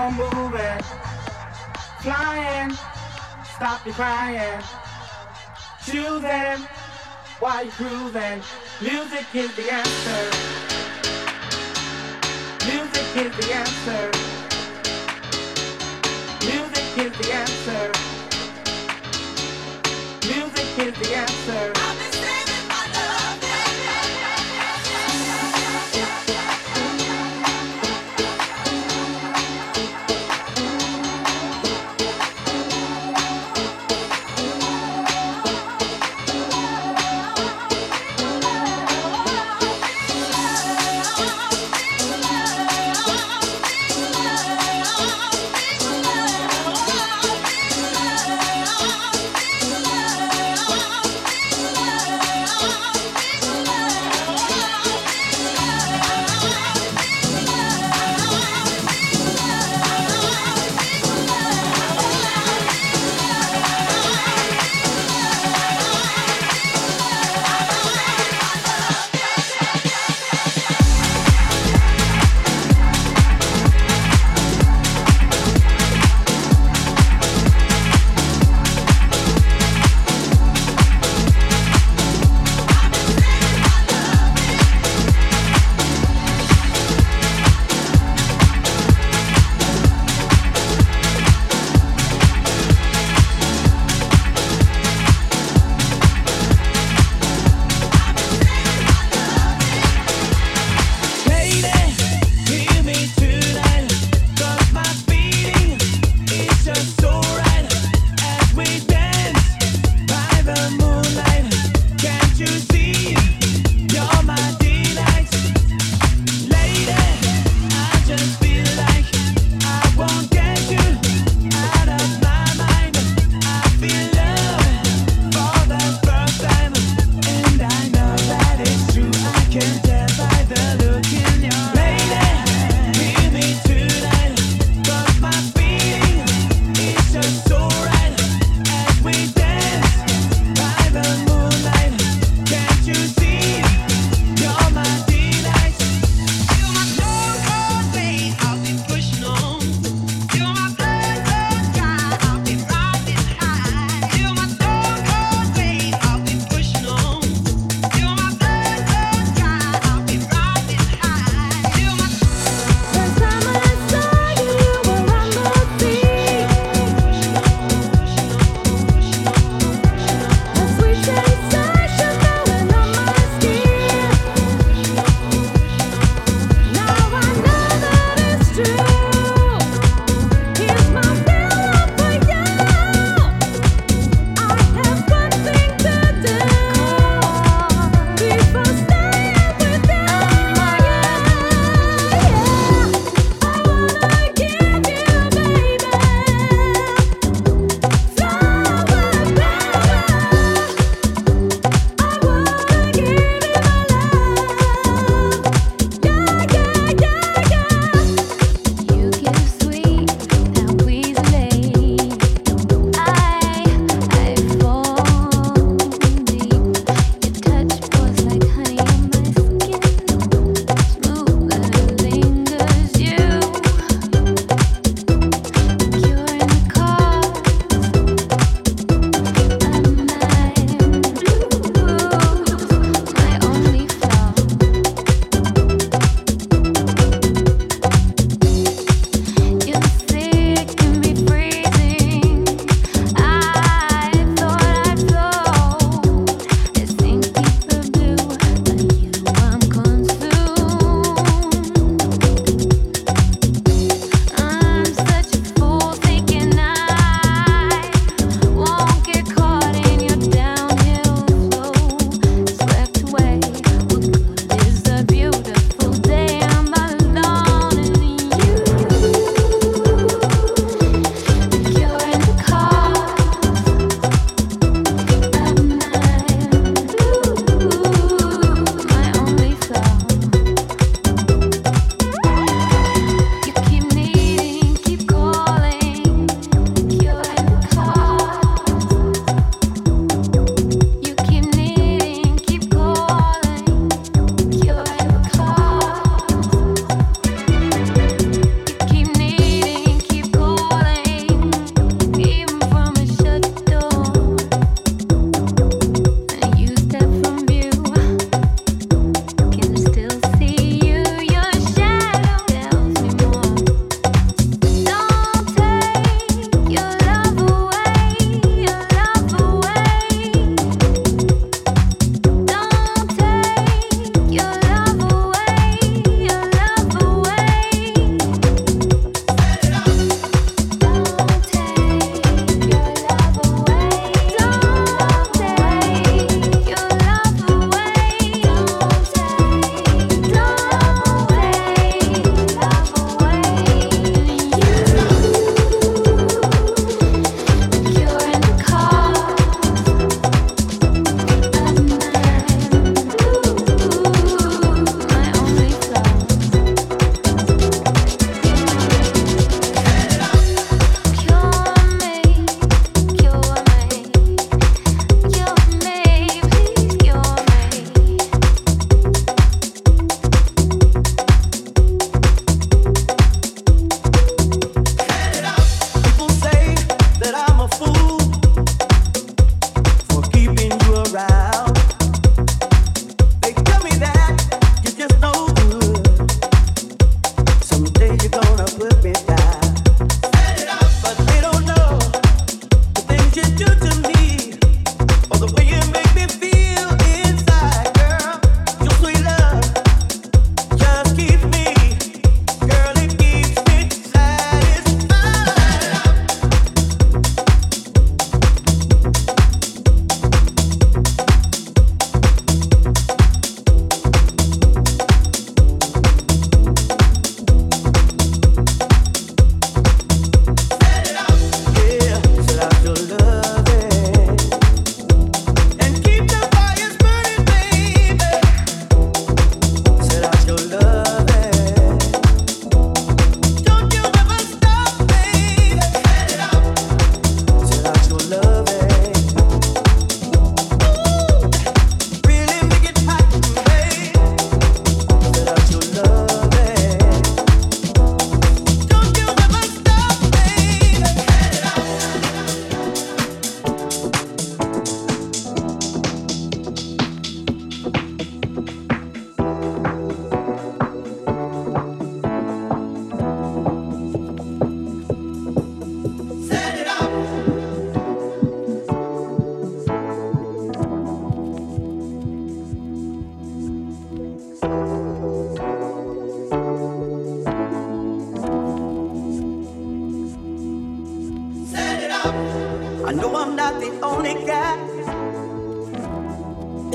on moving, flying, stop your crying, choosing Why you're cruising. Music is the answer. Music is the answer. Music is the answer. Music is the answer.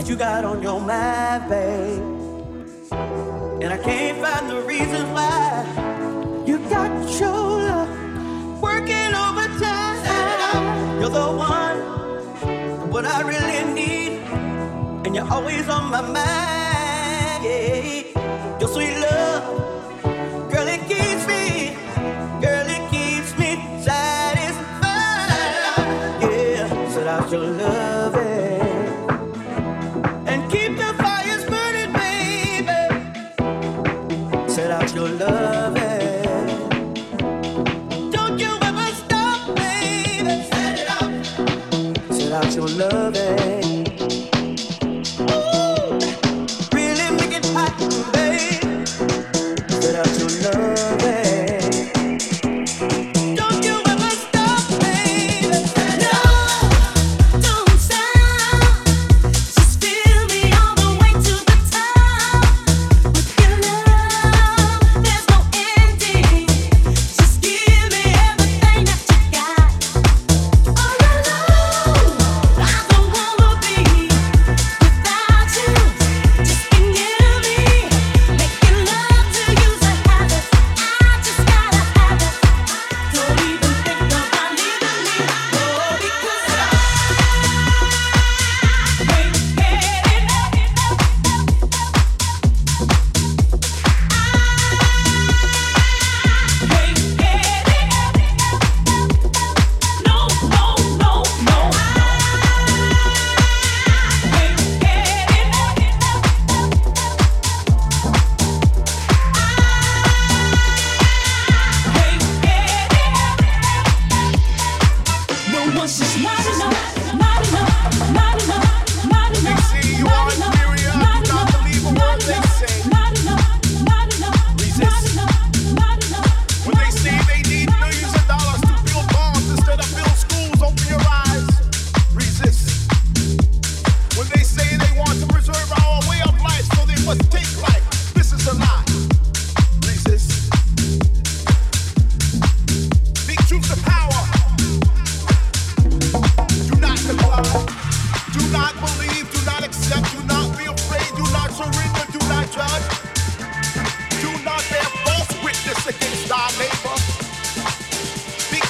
that you got on your mind, babe. And I can't find the reason why you got your love working overtime. You're the one, what I really need, and you're always on my mind. Yeah. Your sweet love. loving.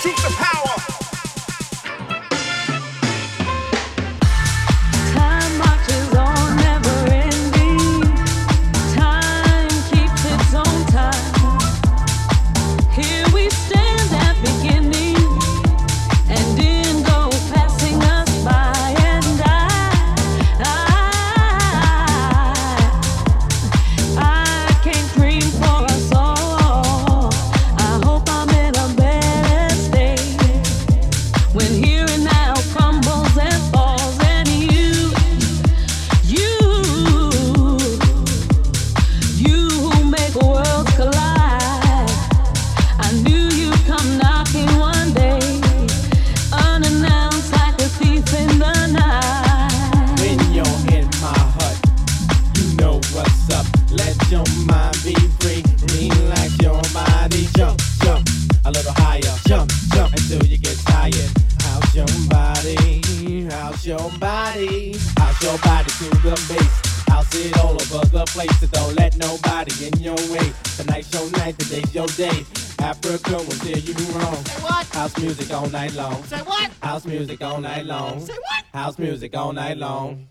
Shoot the mind be free. Relax your body, jump, jump a little higher, jump, jump until you get tired. House your body, house your body, house your body to the. House it all over the place, don't let nobody in your way. Tonight's your night, today's your day. Africa will you wrong. Say what? House music all night long. Say what? House music all night long. Say what? House music all night long.